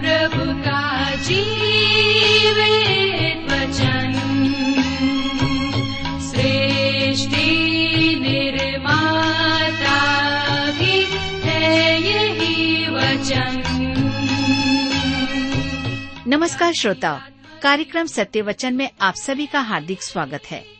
प्रभु का वचन। वचन। नमस्कार श्रोताओ, कार्यक्रम सत्य वचन में आप सभी का हार्दिक स्वागत है।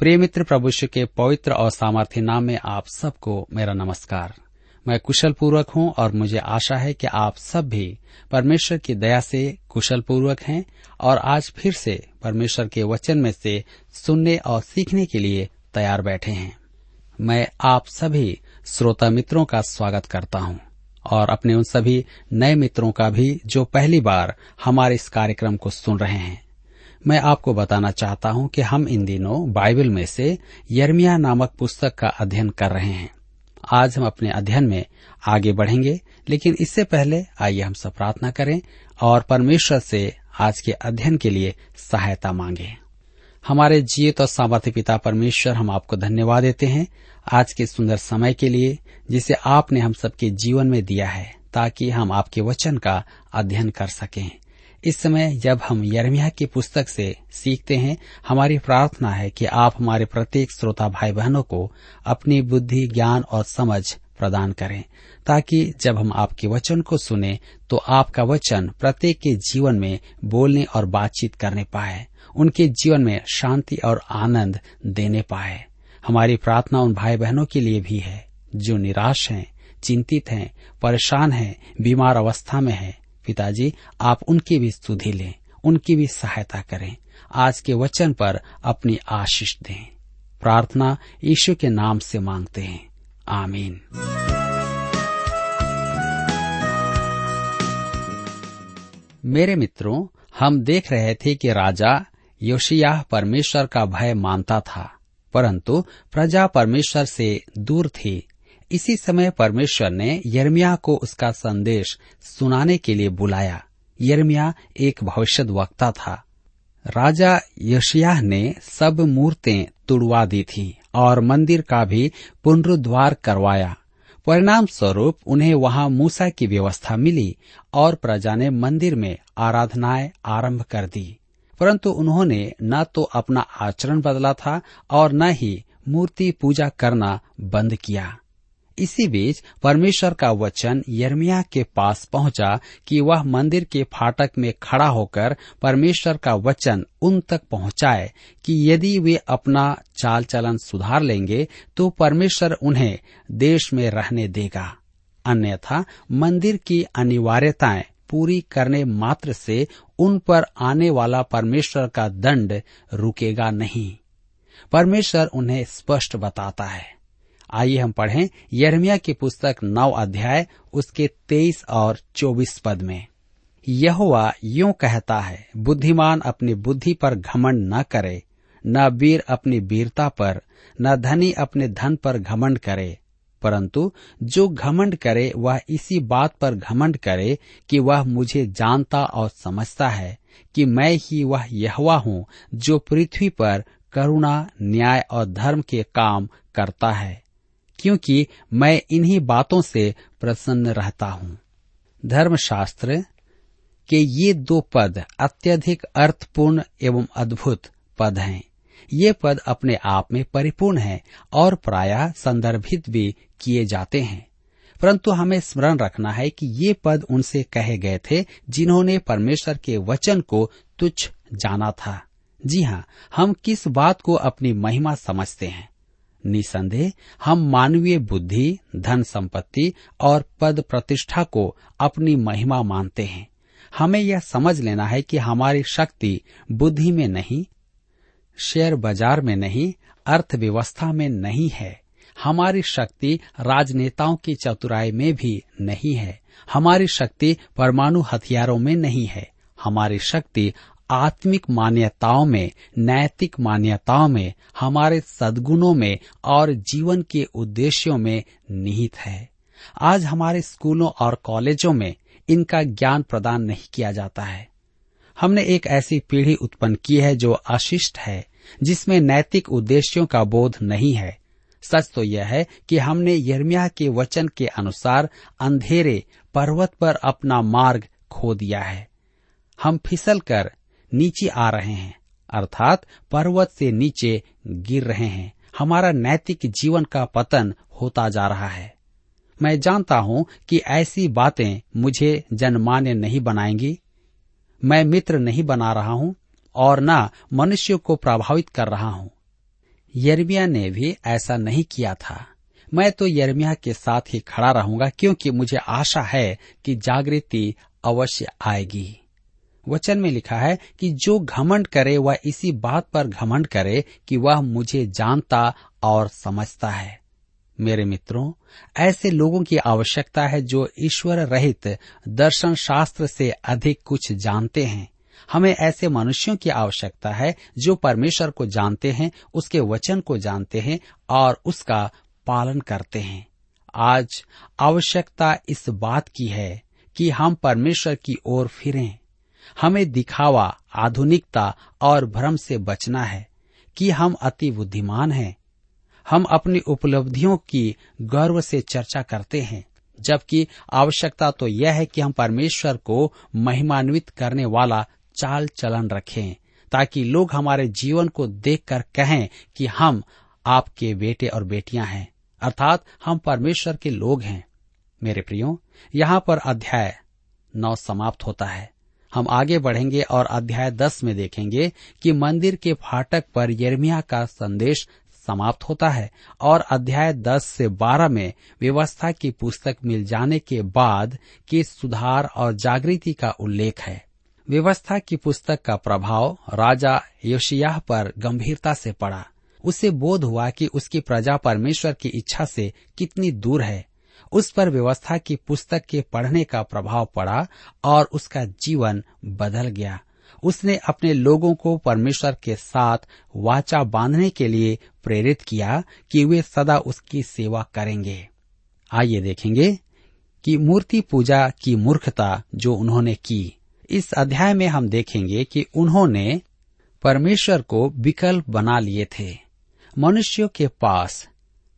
प्रिय मित्र प्रभु के पवित्र और सामर्थ्य नाम में आप सबको मेरा नमस्कार। मैं कुशल पूर्वक हूँ और मुझे आशा है कि आप सब भी परमेश्वर की दया से कुशल पूर्वक हैं और आज फिर से परमेश्वर के वचन में से सुनने और सीखने के लिए तैयार बैठे हैं। मैं आप सभी श्रोता मित्रों का स्वागत करता हूँ और अपने उन सभी नए मित्रों का भी जो पहली बार हमारे इस कार्यक्रम को सुन रहे हैं। मैं आपको बताना चाहता हूँ कि हम इन दिनों बाइबल में से यर्मिया नामक पुस्तक का अध्ययन कर रहे हैं। आज हम अपने अध्ययन में आगे बढ़ेंगे, लेकिन इससे पहले आइए हम सब प्रार्थना करें और परमेश्वर से आज के अध्ययन के लिए सहायता मांगे। हमारे जीवित और सामर्थ्य पिता परमेश्वर, हम आपको धन्यवाद देते हैं आज के सुंदर समय के लिए जिसे आपने हम सबके जीवन में दिया है, ताकि हम आपके वचन का अध्ययन कर सकें। इस समय जब हम यर्मिया की पुस्तक से सीखते हैं, हमारी प्रार्थना है कि आप हमारे प्रत्येक श्रोता भाई बहनों को अपनी बुद्धि, ज्ञान और समझ प्रदान करें, ताकि जब हम आपके वचन को सुने तो आपका वचन प्रत्येक के जीवन में बोलने और बातचीत करने पाए, उनके जीवन में शांति और आनंद देने पाए। हमारी प्रार्थना उन भाई बहनों के लिए भी है, जो निराश हैं, चिंतित हैं, परेशान हैं, बीमार अवस्था में हैं पिताजी, आप उनकी भी सुधि लें, उनकी भी सहायता करें। आज के वचन पर अपनी आशीष दें। प्रार्थना यीशु के नाम से मांगते हैं। आमीन। मेरे मित्रों, हम देख रहे थे कि राजा योशियाह परमेश्वर का भय मानता था, परंतु प्रजा परमेश्वर से दूर थी। इसी समय परमेश्वर ने यर्मिया को उसका संदेश सुनाने के लिए बुलाया। यर्मिया एक भविष्य वक्ता था। राजा यशियाह ने सब मूर्तें तुड़वा दी थी और मंदिर का भी पुनरुद्वार करवाया। परिणाम स्वरूप उन्हें वहाँ मूसा की व्यवस्था मिली और प्रजा ने मंदिर में आराधनाएँ आरंभ कर दी। परंतु उन्होंने न तो अपना आचरण बदला था और न ही मूर्ति पूजा करना बंद किया। इसी बीच परमेश्वर का वचन यर्मिया के पास पहुँचा कि वह मंदिर के फाटक में खड़ा होकर परमेश्वर का वचन उन तक पहुँचाए कि यदि वे अपना चाल चलन सुधार लेंगे तो परमेश्वर उन्हें देश में रहने देगा। अन्यथा मंदिर की अनिवार्यताएँ पूरी करने मात्र से उन पर आने वाला परमेश्वर का दंड रुकेगा नहीं। परमेश्वर उन्हें स्पष्ट बताता है। आइए हम पढ़ें यर्मिया की पुस्तक नौ अध्याय, उसके तेईस और चौबीस पद में। यहोवा यूँ कहता है, बुद्धिमान अपनी बुद्धि पर घमंड न करे, न वीर अपनी वीरता पर, न धनी अपने धन पर घमंड करे। परंतु जो घमंड करे, वह इसी बात पर घमंड करे कि वह मुझे जानता और समझता है कि मैं ही वह यहवा हूँ जो पृथ्वी पर करुणा, न्याय और धर्म के काम करता है। क्योंकि मैं इन्हीं बातों से प्रसन्न रहता हूँ। धर्मशास्त्र के ये दो पद अत्यधिक अर्थपूर्ण एवं अद्भुत पद हैं। ये पद अपने आप में परिपूर्ण हैं और प्रायः संदर्भित भी किए जाते हैं। परंतु हमें स्मरण रखना है कि ये पद उनसे कहे गए थे जिन्होंने परमेश्वर के वचन को तुच्छ जाना था। जी हाँ हम किस बात को अपनी महिमा समझते हैं? निसंदेह, हम मानवीय बुद्धि, धन संपत्ति और पद प्रतिष्ठा को अपनी महिमा मानते हैं। हमें यह समझ लेना है कि हमारी शक्ति बुद्धि में नहीं, शेयर बाज़ार में नहीं, अर्थव्यवस्था में नहीं है। हमारी शक्ति राजनेताओं की चतुराई में भी नहीं है। हमारी शक्ति परमाणु हथियारों में नहीं है। हमारी शक्ति आत्मिक मान्यताओं में, नैतिक मान्यताओं में, हमारे सद्गुणों में और जीवन के उद्देश्यों में निहित है। आज हमारे स्कूलों और कॉलेजों में इनका ज्ञान प्रदान नहीं किया जाता है। हमने एक ऐसी पीढ़ी उत्पन्न की है जो अशिष्ट है, जिसमें नैतिक उद्देश्यों का बोध नहीं है। सच तो यह है कि हमने यर्मिया के वचन के अनुसार अंधेरे पर्वत पर अपना मार्ग खो दिया है। हम फिसल कर नीचे आ रहे हैं, अर्थात पर्वत से नीचे गिर रहे हैं। हमारा नैतिक जीवन का पतन होता जा रहा है। मैं जानता हूँ कि ऐसी बातें मुझे जनमान्य नहीं बनाएँगी। मैं मित्र नहीं बना रहा हूँ और न मनुष्य को प्रभावित कर रहा हूँ। यर्मिया ने भी ऐसा नहीं किया था। मैं तो यर्मिया के साथ ही खड़ा रहूँगा क्योंकि मुझे आशा है कि जागृति अवश्य आएगी। वचन में लिखा है कि जो घमंड करे, वह इसी बात पर घमंड करे कि वह मुझे जानता और समझता है। मेरे मित्रों, ऐसे लोगों की आवश्यकता है जो ईश्वर रहित दर्शन शास्त्र से अधिक कुछ जानते हैं। हमें ऐसे मनुष्यों की आवश्यकता है जो परमेश्वर को जानते हैं, उसके वचन को जानते हैं और उसका पालन करते हैं। आज आवश्यकता इस बात की है कि हम परमेश्वर की ओर फिरें। हमें दिखावा, आधुनिकता और भ्रम से बचना है कि हम अति बुद्धिमान हैं। हम अपनी उपलब्धियों की गर्व से चर्चा करते हैं, जबकि आवश्यकता तो यह है कि हम परमेश्वर को महिमान्वित करने वाला चाल चलन रखें, ताकि लोग हमारे जीवन को देखकर कहें कि हम आपके बेटे और बेटियाँ हैं, अर्थात हम परमेश्वर के लोग हैं। मेरे प्रियो, यहाँ पर अध्याय नौ समाप्त होता है। हम आगे बढ़ेंगे और अध्याय दस में देखेंगे कि मंदिर के फाटक पर यर्मिया का संदेश समाप्त होता है और अध्याय दस से बारह में व्यवस्था की पुस्तक मिल जाने के बाद के सुधार और जागृति का उल्लेख है। व्यवस्था की पुस्तक का प्रभाव राजा योशियाह पर गंभीरता से पड़ा। उसे बोध हुआ कि उसकी प्रजा परमेश्वर की इच्छा से कितनी दूर है। उस पर व्यवस्था की पुस्तक के पढ़ने का प्रभाव पड़ा और उसका जीवन बदल गया। उसने अपने लोगों को परमेश्वर के साथ वाचा बांधने के लिए प्रेरित किया कि वे सदा उसकी सेवा करेंगे। आइए देखेंगे कि मूर्ति पूजा की मूर्खता जो उन्होंने की। इस अध्याय में हम देखेंगे कि उन्होंने परमेश्वर को विकल्प बना लिए थे। मनुष्यों के पास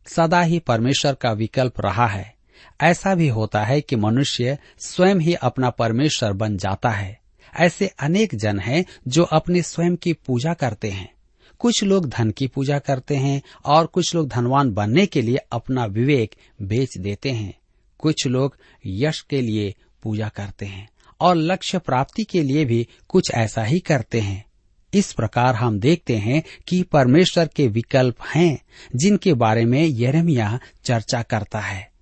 सदा ही परमेश्वर का विकल्प रहा है। ऐसा भी होता है कि मनुष्य स्वयं ही अपना परमेश्वर बन जाता है। ऐसे अनेक जन हैं जो अपने स्वयं की पूजा करते हैं। कुछ लोग धन की पूजा करते हैं और कुछ लोग धनवान बनने के लिए अपना विवेक बेच देते हैं। कुछ लोग यश के लिए पूजा करते हैं और लक्ष्य प्राप्ति के लिए भी कुछ ऐसा ही करते हैं। इस प्रकार हम देखते हैं कि परमेश्वर के विकल्प हैं, जिनके बारे में यरमिया चर्चा करता है।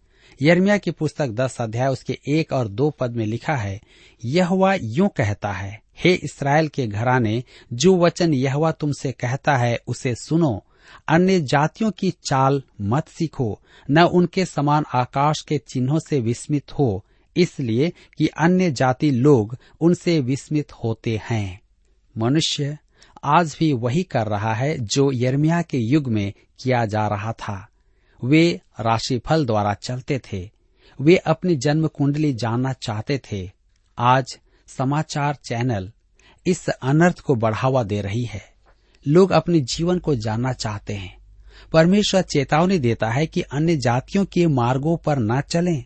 यर्मिया की पुस्तक दस अध्याय, उसके एक और दो पद में लिखा है यह यूँ कहता है, हे इसराइल के घराने, जो वचन यहवा तुमसे कहता है, उसे सुनो। अन्य जातियों की चाल मत सीखो, न उनके समान आकाश के चिन्हों से विस्मित हो, इसलिए कि अन्य जाति लोग उनसे विस्मित होते हैं। मनुष्य आज भी वही कर रहा है जो यर्मिया के युग में किया जा रहा था। वे राशिफल द्वारा चलते थे। वे अपनी जन्म कुंडली जानना चाहते थे। आज समाचार चैनल इस अनर्थ को बढ़ावा दे रही है। लोग अपने जीवन को जानना चाहते हैं। परमेश्वर चेतावनी देता है कि अन्य जातियों के मार्गों पर न चलें।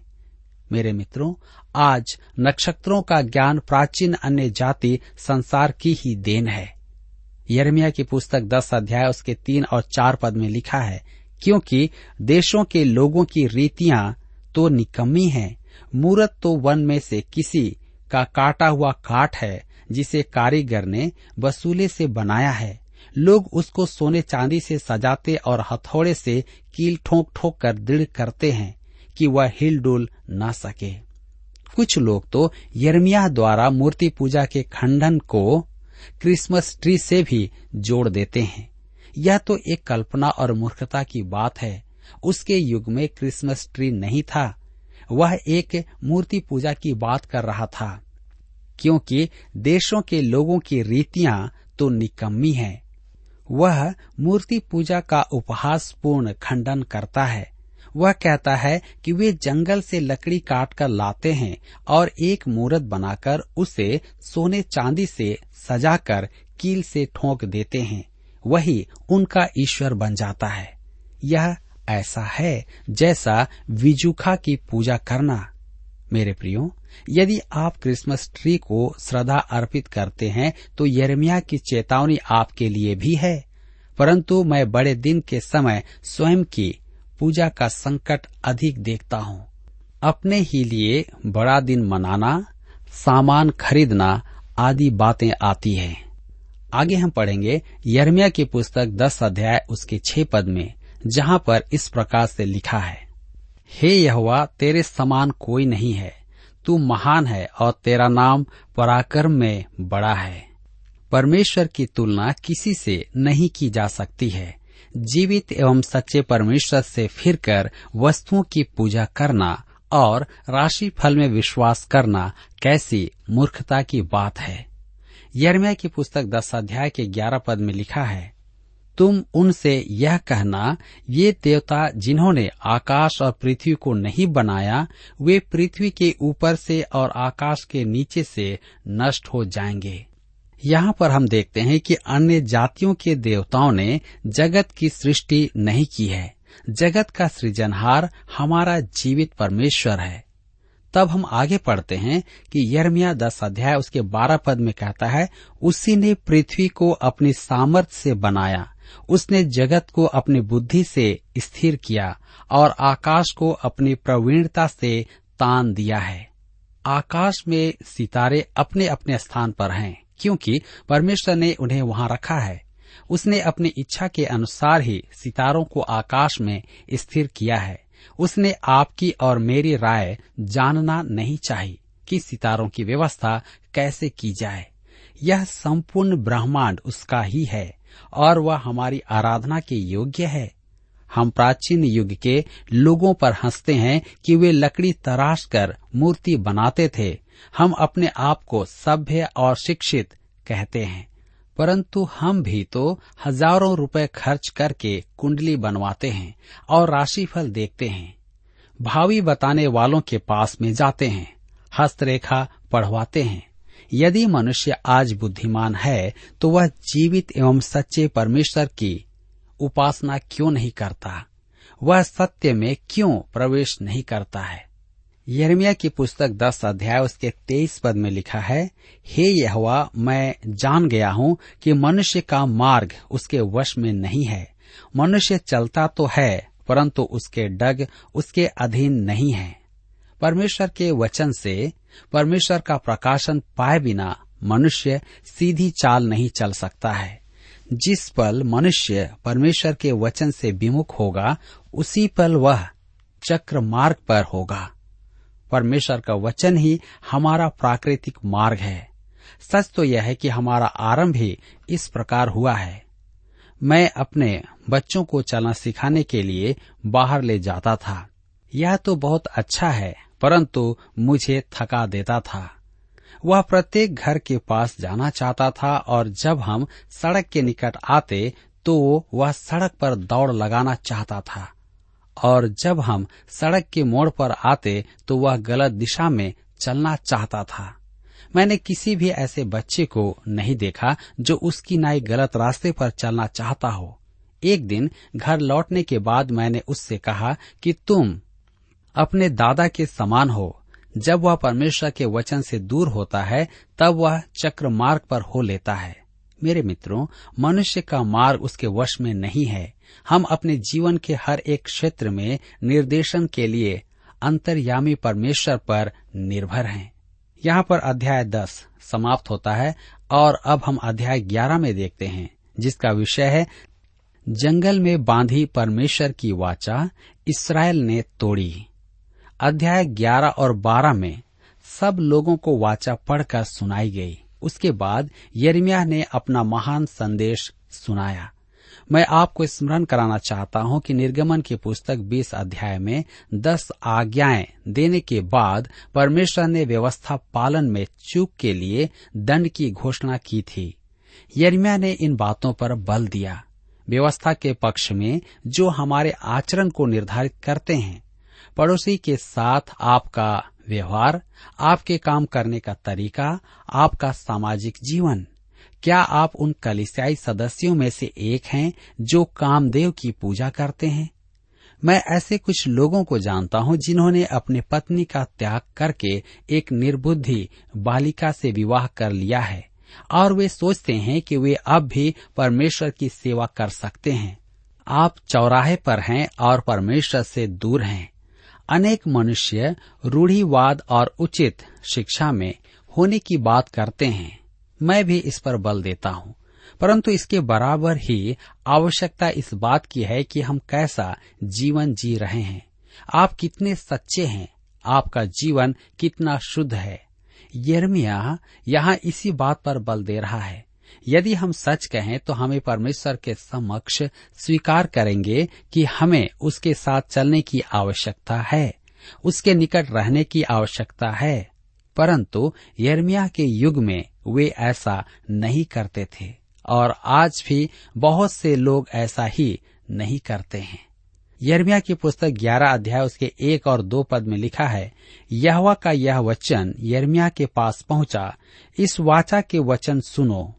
मेरे मित्रों, आज नक्षत्रों का ज्ञान प्राचीन अन्य जाति संसार की ही देन है। यरमिया की पुस्तक दस अध्याय उसके तीन और चार पद में लिखा है क्योंकि देशों के लोगों की रीतियाँ तो निकम्मी हैं। मूरत तो वन में से किसी का काटा हुआ काट है, जिसे कारीगर ने वसूले से बनाया है। लोग उसको सोने चांदी से सजाते और हथौड़े से कील ठोक ठोक कर दृढ़ करते हैं कि वह हिल डुल न सके। कुछ लोग तो यर्मिया द्वारा मूर्ति पूजा के खंडन को क्रिसमस ट्री से भी जोड़ देते हैं। यह तो एक कल्पना और मूर्खता की बात है। उसके युग में क्रिसमस ट्री नहीं था। वह एक मूर्ति पूजा की बात कर रहा था। क्योंकि देशों के लोगों की रीतियाँ तो निकम्मी हैं। वह मूर्ति पूजा का उपहासपूर्ण खंडन करता है। वह कहता है कि वे जंगल से लकड़ी काट कर लाते हैं और एक मूर्त बनाकर उसे सोने चांदी से सजाकर कील से ठोक देते हैं। वही उनका ईश्वर बन जाता है। यह ऐसा है जैसा विजुखा की पूजा करना। मेरे प्रियो, यदि आप क्रिसमस ट्री को श्रद्धा अर्पित करते हैं तो यरमिया की चेतावनी आपके लिए भी है। परंतु मैं बड़े दिन के समय स्वयं की पूजा का संकट अधिक देखता हूँ। अपने ही लिए बड़ा दिन मनाना, सामान खरीदना आदि बातें आती है। आगे हम पढ़ेंगे यर्मिया की पुस्तक दस अध्याय उसके छह पद में, जहाँ पर इस प्रकार से लिखा है, हे यहोवा, तेरे समान कोई नहीं है। तू महान है और तेरा नाम पराक्रम में बड़ा है। परमेश्वर की तुलना किसी से नहीं की जा सकती है। जीवित एवं सच्चे परमेश्वर से फिरकर वस्तुओं की पूजा करना और राशि फल में विश्वास करना कैसी मूर्खता की बात है। यरमिया की पुस्तक दस अध्याय के ग्यारह पद में लिखा है, तुम उनसे यह कहना, ये देवता जिन्होंने आकाश और पृथ्वी को नहीं बनाया, वे पृथ्वी के ऊपर से और आकाश के नीचे से नष्ट हो जाएँगे। यहाँ पर हम देखते हैं कि अन्य जातियों के देवताओं ने जगत की सृष्टि नहीं की है। जगत का सृजनहार हमारा जीवित परमेश्वर है। तब हम आगे पढ़ते हैं कि यर्मिया दस अध्याय उसके बारह पद में कहता है, उसी ने पृथ्वी को अपनी सामर्थ्य से बनाया, उसने जगत को अपनी बुद्धि से स्थिर किया और आकाश को अपनी प्रवीणता से तान दिया है। आकाश में सितारे अपने अपने स्थान पर हैं, क्योंकि परमेश्वर ने उन्हें वहाँ रखा है। उसने अपनी इच्छा के अनुसार ही सितारों को आकाश में स्थिर किया है। उसने आपकी और मेरी राय जानना नहीं चाहिए कि सितारों की व्यवस्था कैसे की जाए। यह संपूर्ण ब्रह्मांड उसका ही है और वह हमारी आराधना के योग्य है। हम प्राचीन युग के लोगों पर हँसते हैं कि वे लकड़ी तराश कर मूर्ति बनाते थे। हम अपने आप को सभ्य और शिक्षित कहते हैं। परंतु हम भी तो हज़ारों रुपए खर्च करके कुंडली बनवाते हैं और राशिफल देखते हैं। भावी बताने वालों के पास में जाते हैं, हस्तरेखा पढ़वाते हैं। यदि मनुष्य आज बुद्धिमान है तो वह जीवित एवं सच्चे परमेश्वर की उपासना क्यों नहीं करता? वह सत्य में क्यों प्रवेश नहीं करता है? यर्मिया की पुस्तक दस अध्याय, उसके तेईस पद में लिखा है, हे यहवा, मैं जान गया हूँ कि मनुष्य का मार्ग उसके वश में नहीं है। मनुष्य चलता तो है, परंतु उसके डग उसके अधीन नहीं है। परमेश्वर के वचन से परमेश्वर का प्रकाशन पाए बिना मनुष्य सीधी चाल नहीं चल सकता है। जिस पल मनुष्य परमेश्वर के वचन से विमुख होगा, उसी पल वह चक्र मार्ग पर होगा। परमेश्वर का वचन ही हमारा प्राकृतिक मार्ग है। सच तो यह है कि हमारा आरंभ ही इस प्रकार हुआ है। मैं अपने बच्चों को चलना सिखाने के लिए बाहर ले जाता था। यह तो बहुत अच्छा है, परंतु मुझे थका देता था। वह प्रत्येक घर के पास जाना चाहता था और जब हम सड़क के निकट आते तो वह सड़क पर दौड़ लगाना चाहता था। और जब हम सड़क के मोड़ पर आते तो वह गलत दिशा में चलना चाहता था। मैंने किसी भी ऐसे बच्चे को नहीं देखा, जो उसकी नाई गलत रास्ते पर चलना चाहता हो। एक दिन घर लौटने के बाद मैंने उससे कहा कि तुम अपने दादा के समान हो। जब वह परमेश्वर के वचन से दूर होता है, तब वह चक्र मार्ग पर हो लेता है। मेरे मित्रों, मनुष्य का मार्ग उसके वश में नहीं है। हम अपने जीवन के हर एक क्षेत्र में निर्देशन के लिए अंतर्यामी परमेश्वर पर निर्भर हैं। यहाँ पर अध्याय दस समाप्त होता है और अब हम अध्याय ग्यारह में देखते हैं, जिसका विषय है, जंगल में बांधी परमेश्वर की वाचा इसराइल ने तोड़ी। अध्याय ग्यारह और बारह में सब लोगों को वाचा पढ़कर सुनाई गई। उसके बाद यर्मिया ने अपना महान संदेश सुनाया। मैं आपको स्मरण कराना चाहता हूँ कि निर्गमन की पुस्तक 20 अध्याय में 10 आज्ञाएँ देने के बाद परमेश्वर ने व्यवस्था पालन में चूक के लिए दंड की घोषणा की थी। यर्मिया ने इन बातों पर बल दिया। व्यवस्था के पक्ष में जो हमारे आचरण को निर्धारित करते हैं, पड़ोसी के साथ आपका व्यवहार, आपके काम करने का तरीका, आपका सामाजिक जीवन। क्या आप उन कलिसियाई सदस्यों में से एक हैं जो कामदेव की पूजा करते हैं? मैं ऐसे कुछ लोगों को जानता हूँ जिन्होंने अपने पत्नी का त्याग करके एक निर्बुद्धि बालिका से विवाह कर लिया है, और वे सोचते हैं कि वे अब भी परमेश्वर की सेवा कर सकते हैं। आप चौराहे पर हैं और परमेश्वर से दूर हैं। अनेक मनुष्य रूढ़ीवाद और उचित शिक्षा में होने की बात करते हैं। मैं भी इस पर बल देता हूँ। परंतु इसके बराबर ही आवश्यकता इस बात की है कि हम कैसा जीवन जी रहे हैं। आप कितने सच्चे हैं। आपका जीवन कितना शुद्ध है। यर्मिया यहाँ इसी बात पर बल दे रहा है। यदि हम सच कहें तो हमें परमेश्वर के समक्ष स्वीकार करेंगे कि हमें उसके साथ चलने की आवश्यकता है, उसके निकट रहने की आवश्यकता है। परंतु यर्मिया के युग में वे ऐसा नहीं करते थे और आज भी बहुत से लोग ऐसा ही नहीं करते हैं। यर्मिया की पुस्तक ग्यारह अध्याय उसके एक और दो पद में लिखा है, यहवा का यह वचन यर्मिया के पास पहुँचा, इस वाचा के वचन सुनो।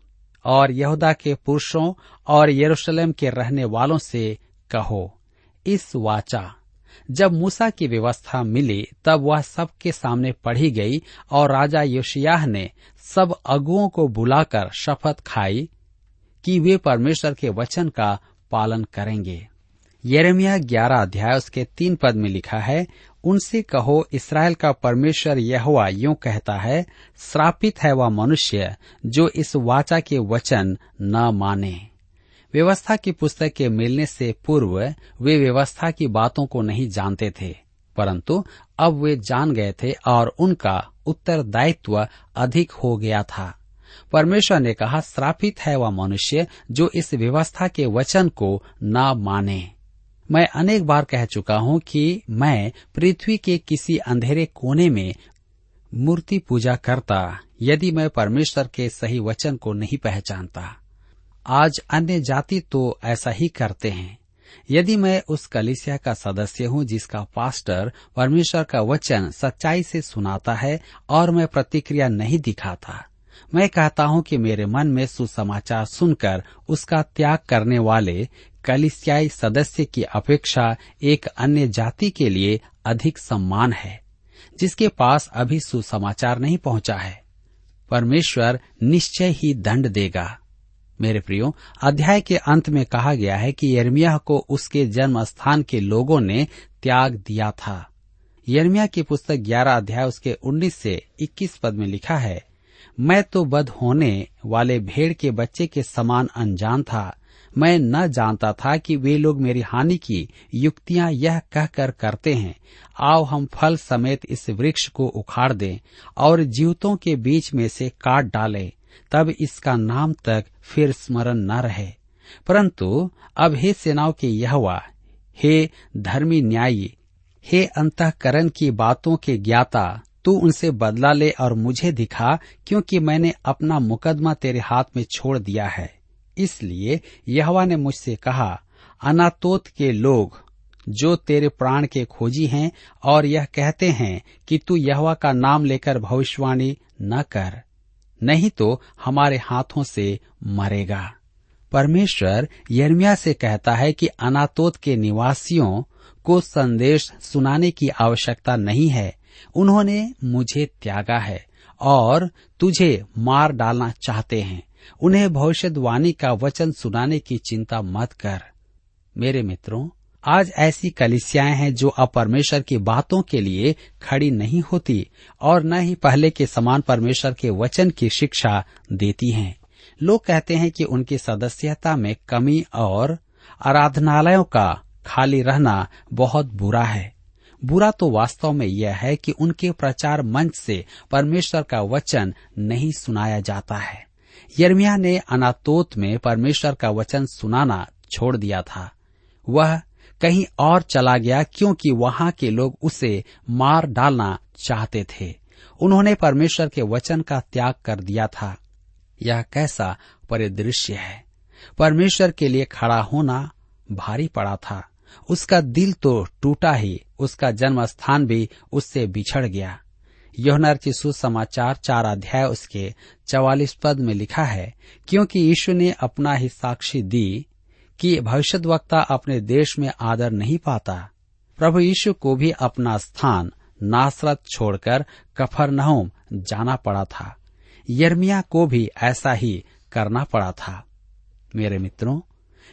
और यहूदा के पुरुषों और यरूशलेम के रहने वालों से कहो, इस वाचा, जब मूसा की व्यवस्था मिली, तब वह सबके सामने पढ़ी गई और राजा योशियाह ने सब अगुओं को बुलाकर शपथ खाई कि वे परमेश्वर के वचन का पालन करेंगे। यरेमिया ग्यारह अध्याय उसके तीन पद में लिखा है उनसे कहो, इसराइल का परमेश्वर यहोवा यूँ कहता है, श्रापित है वह मनुष्य, जो इस वाचा के वचन न माने। व्यवस्था की पुस्तक के मिलने से पूर्व वे व्यवस्था की बातों को नहीं जानते थे, परंतु अब वे जान गए थे और उनका उत्तरदायित्व अधिक हो गया था। परमेश्वर ने कहा, श्रापित है वह मनुष्य, जो इस व्यवस्था के वचन को न माने। मैं अनेक बार कह चुका हूँ कि मैं पृथ्वी के किसी अंधेरे कोने में मूर्ति पूजा करता, यदि मैं परमेश्वर के सही वचन को नहीं पहचानता। आज अन्य जाति तो ऐसा ही करते हैं। यदि मैं उस कलिसिया का सदस्य हूँ जिसका पास्टर परमेश्वर का वचन सच्चाई से सुनाता है और मैं प्रतिक्रिया नहीं दिखाता, मैं कहता हूँ कि मेरे मन में सुसमाचार सुनकर उसका त्याग करने वाले कलिसियाई सदस्य की अपेक्षा एक अन्य जाति के लिए अधिक सम्मान है, जिसके पास अभी सुसमाचार नहीं पहुँचा है। परमेश्वर निश्चय ही दंड देगा। मेरे प्रियो, अध्याय के अंत में कहा गया है कि यर्मिया को उसके जन्म स्थान के लोगों ने त्याग दिया था। यर्मिया की पुस्तक 11 अध्याय उसके 19 से 21 पद में लिखा है, मैं तो बद होने वाले भेड़ के बच्चे के समान अनजान था मैं न जानता था कि वे लोग मेरी हानि की युक्तियाँ यह कहकर करते हैं। आओ हम फल समेत इस वृक्ष को उखाड़ दें और जीवतों के बीच में से काट डालें, तब इसका नाम तक फिर स्मरण न रहे। परंतु अब हे सेनाओं के यहवा, हे धर्मी न्यायी, हे अंतकरण की बातों के ज्ञाता, तू उनसे बदला ले और मुझे दिखा, क्योंकि मैंने अपना मुकदमा तेरे हाथ में छोड़ दिया है। इसलिए यहवा ने मुझसे कहा, अनातोत के लोग जो तेरे प्राण के खोजी हैं और यह कहते हैं कि तू यहवा का नाम लेकर भविष्यवाणी न कर, नहीं तो हमारे हाथों से मरेगा। परमेश्वर यर्मिया से कहता है कि अनातोत के निवासियों को संदेश सुनाने की आवश्यकता नहीं है। उन्होंने मुझे त्यागा है और तुझे मार डालना चाहते हैं। उन्हें भविष्यवाणी का वचन सुनाने की चिंता मत कर। मेरे मित्रों, आज ऐसी कलिसियाएँ हैं जो अब परमेश्वर की बातों के लिए खड़ी नहीं होती और न ही पहले के समान परमेश्वर के वचन की शिक्षा देती हैं। लोग कहते हैं कि उनकी सदस्यता में कमी और आराधनालयों का खाली रहना बहुत बुरा है। बुरा तो वास्तव में यह है कि उनके प्रचार मंच से परमेश्वर का वचन नहीं सुनाया जाता है। यर्मिया ने अनातोत में परमेश्वर का वचन सुनाना छोड़ दिया था। वह कहीं और चला गया क्योंकि वहाँ के लोग उसे मार डालना चाहते थे। उन्होंने परमेश्वर के वचन का त्याग कर दिया था। यह कैसा परिदृश्य है? परमेश्वर के लिए खड़ा होना भारी पड़ा था। उसका दिल तो टूटा ही, उसका जन्म स्थान भी उससे बिछड़ गया। योहनर की सुसमाचार चार अध्याय उसके चवालीस पद में लिखा है, क्योंकि यीशु ने अपना ही साक्षी दी कि भविष्य वक्ता अपने देश में आदर नहीं पाता। प्रभु यीशु को भी अपना स्थान नासरत छोड़कर कफरनहूम जाना पड़ा था। यर्मिया को भी ऐसा ही करना पड़ा था। मेरे मित्रों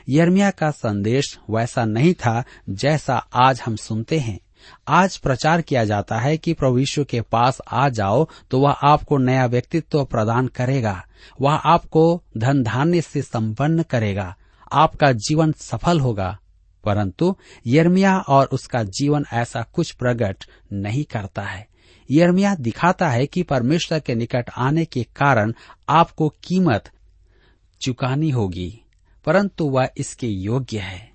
यर्मिया का संदेश वैसा नहीं था जैसा आज हम सुनते हैं। आज प्रचार किया जाता है कि प्रभु यीशु के पास आ जाओ तो वह आपको नया व्यक्तित्व प्रदान करेगा। वह आपको धन धान्य से संपन्न करेगा। आपका जीवन सफल होगा। परंतु यर्मिया और उसका जीवन ऐसा कुछ प्रकट नहीं करता है। यर्मिया दिखाता है कि परमेश्वर के निकट आने के कारण आपको कीमत चुकानी होगी, परंतु वह इसके योग्य है।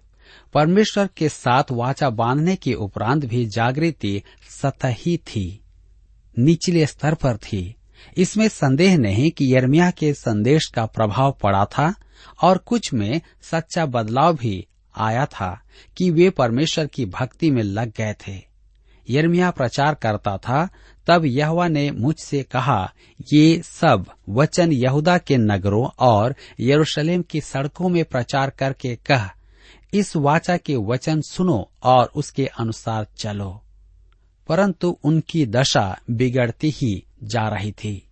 परमेश्वर के साथ वाचा बांधने के उपरांत भी जागृति सतही थी, निचले स्तर पर थी। इसमें संदेह नहीं कि यर्मिया के संदेश का प्रभाव पड़ा था और कुछ में सच्चा बदलाव भी आया था कि वे परमेश्वर की भक्ति में लग गए थे। यर्मिया प्रचार करता था, तब यहवा ने मुझसे कहा, ये सब वचन यहूदा के नगरों और यरूशलेम की सड़कों में प्रचार करके कह इस वाचा के वचन सुनो और उसके अनुसार चलो। परंतु उनकी दशा बिगड़ती ही जा रही थी।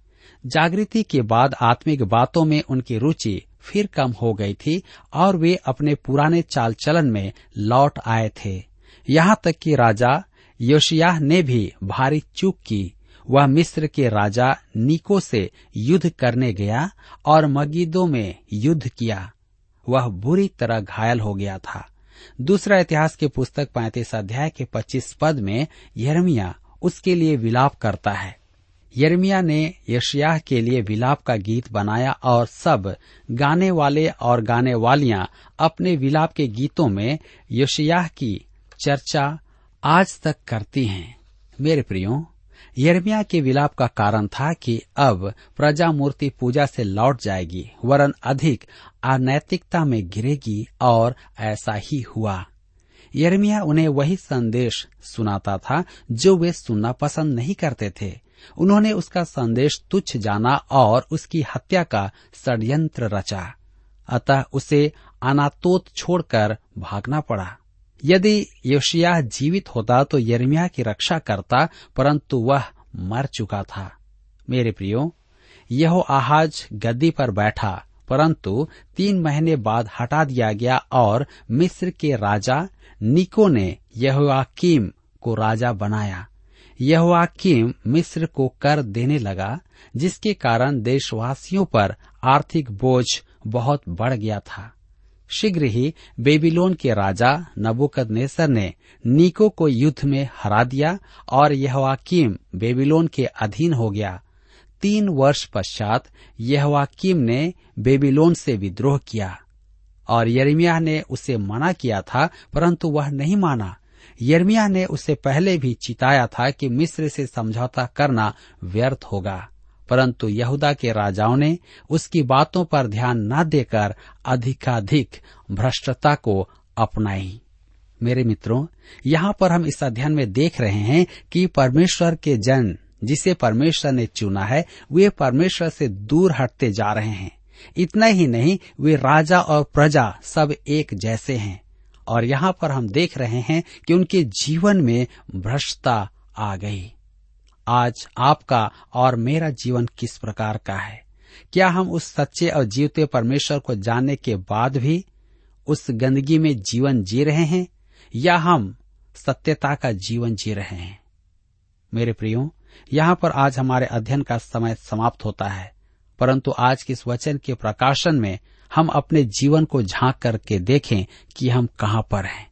जागृति के बाद आत्मिक बातों में उनकी रुचि फिर कम हो गई थी और वे अपने पुराने चाल चलन में लौट आए थे। यहाँ तक कि राजा योशियाह ने भी भारी चूक की। वह मिस्र के राजा निको से युद्ध करने गया और मगिदो में युद्ध किया। वह बुरी तरह घायल हो गया था। दूसरा इतिहास की पुस्तक पैंतीस अध्याय के पच्चीस पद में यरमिया उसके लिए विलाप करता है। यरमिया ने यशियाह के लिए विलाप का गीत बनाया और सब गाने वाले और गाने वालियाँ अपने विलाप के गीतों में यशियाह की चर्चा आज तक करती हैं। मेरे प्रियो, यरमिया के विलाप का कारण था कि अब प्रजा मूर्ति पूजा से लौट जाएगी, वरन अधिक अनैतिकता में गिरेगी और ऐसा ही हुआ। यर्मिया उन्हें वही संदेश सुनाता था जो वे सुनना पसंद नहीं करते थे। उन्होंने उसका संदेश तुच्छ जाना और उसकी हत्या का षड्यंत्र रचा। अतः उसे अनातोत छोड़कर भागना पड़ा। यदि योशिया जीवित होता तो यर्मिया की रक्षा करता, परंतु वह मर चुका था। मेरे प्रियो यह आहाज गद्दी पर बैठा। परंतु तीन महीने बाद हटा दिया गया और मिस्र के राजा निको ने यहोआकीम को राजा बनाया। यहोआकीम मिस्र को कर देने लगा, जिसके कारण देशवासियों पर आर्थिक बोझ बहुत बढ़ गया था। शीघ्र ही बेबीलोन के राजा नबुकद ने नीको को युद्ध में हरा दिया और यहवाकीम बेबीलोन के अधीन हो गया। तीन वर्ष पश्चात यहवाकीम ने बेबीलोन से विद्रोह किया और यर्मिया ने उसे मना किया था, परंतु वह नहीं माना। यर्मिया ने उसे पहले भी चिताया था कि मिस्र से समझौता करना व्यर्थ होगा। परंतु यहूदा के राजाओं ने उसकी बातों पर ध्यान न देकर अधिकाधिक भ्रष्टता को अपनाई। मेरे मित्रों, यहाँ पर हम इस अध्ययन में देख रहे हैं कि परमेश्वर के जन जिसे परमेश्वर ने चुना है, वे परमेश्वर से दूर हटते जा रहे हैं। इतना ही नहीं, वे राजा और प्रजा सब एक जैसे हैं। और यहाँ पर हम देख रहे हैं कि उनके जीवन में भ्रष्टता आ गई। आज आपका और मेरा जीवन किस प्रकार का है? क्या हम उस सच्चे और जीवते परमेश्वर को जानने के बाद भी उस गंदगी में जीवन जी रहे हैं, या हम सत्यता का जीवन जी रहे हैं? मेरे प्रियो यहाँ पर आज हमारे अध्ययन का समय समाप्त होता है। परंतु आज के इस वचन के प्रकाशन में हम अपने जीवन को झाँक करके देखें कि हम कहाँ पर हैं।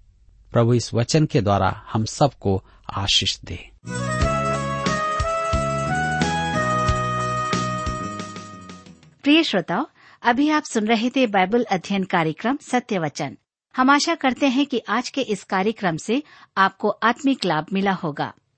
प्रभु इस वचन के द्वारा हम सबको आशीष दे। प्रिय श्रोताओ, अभी आप सुन रहे थे बाइबल अध्ययन कार्यक्रम सत्य वचन हम आशा करते हैं कि आज के इस कार्यक्रम से आपको आत्मिक लाभ मिला होगा।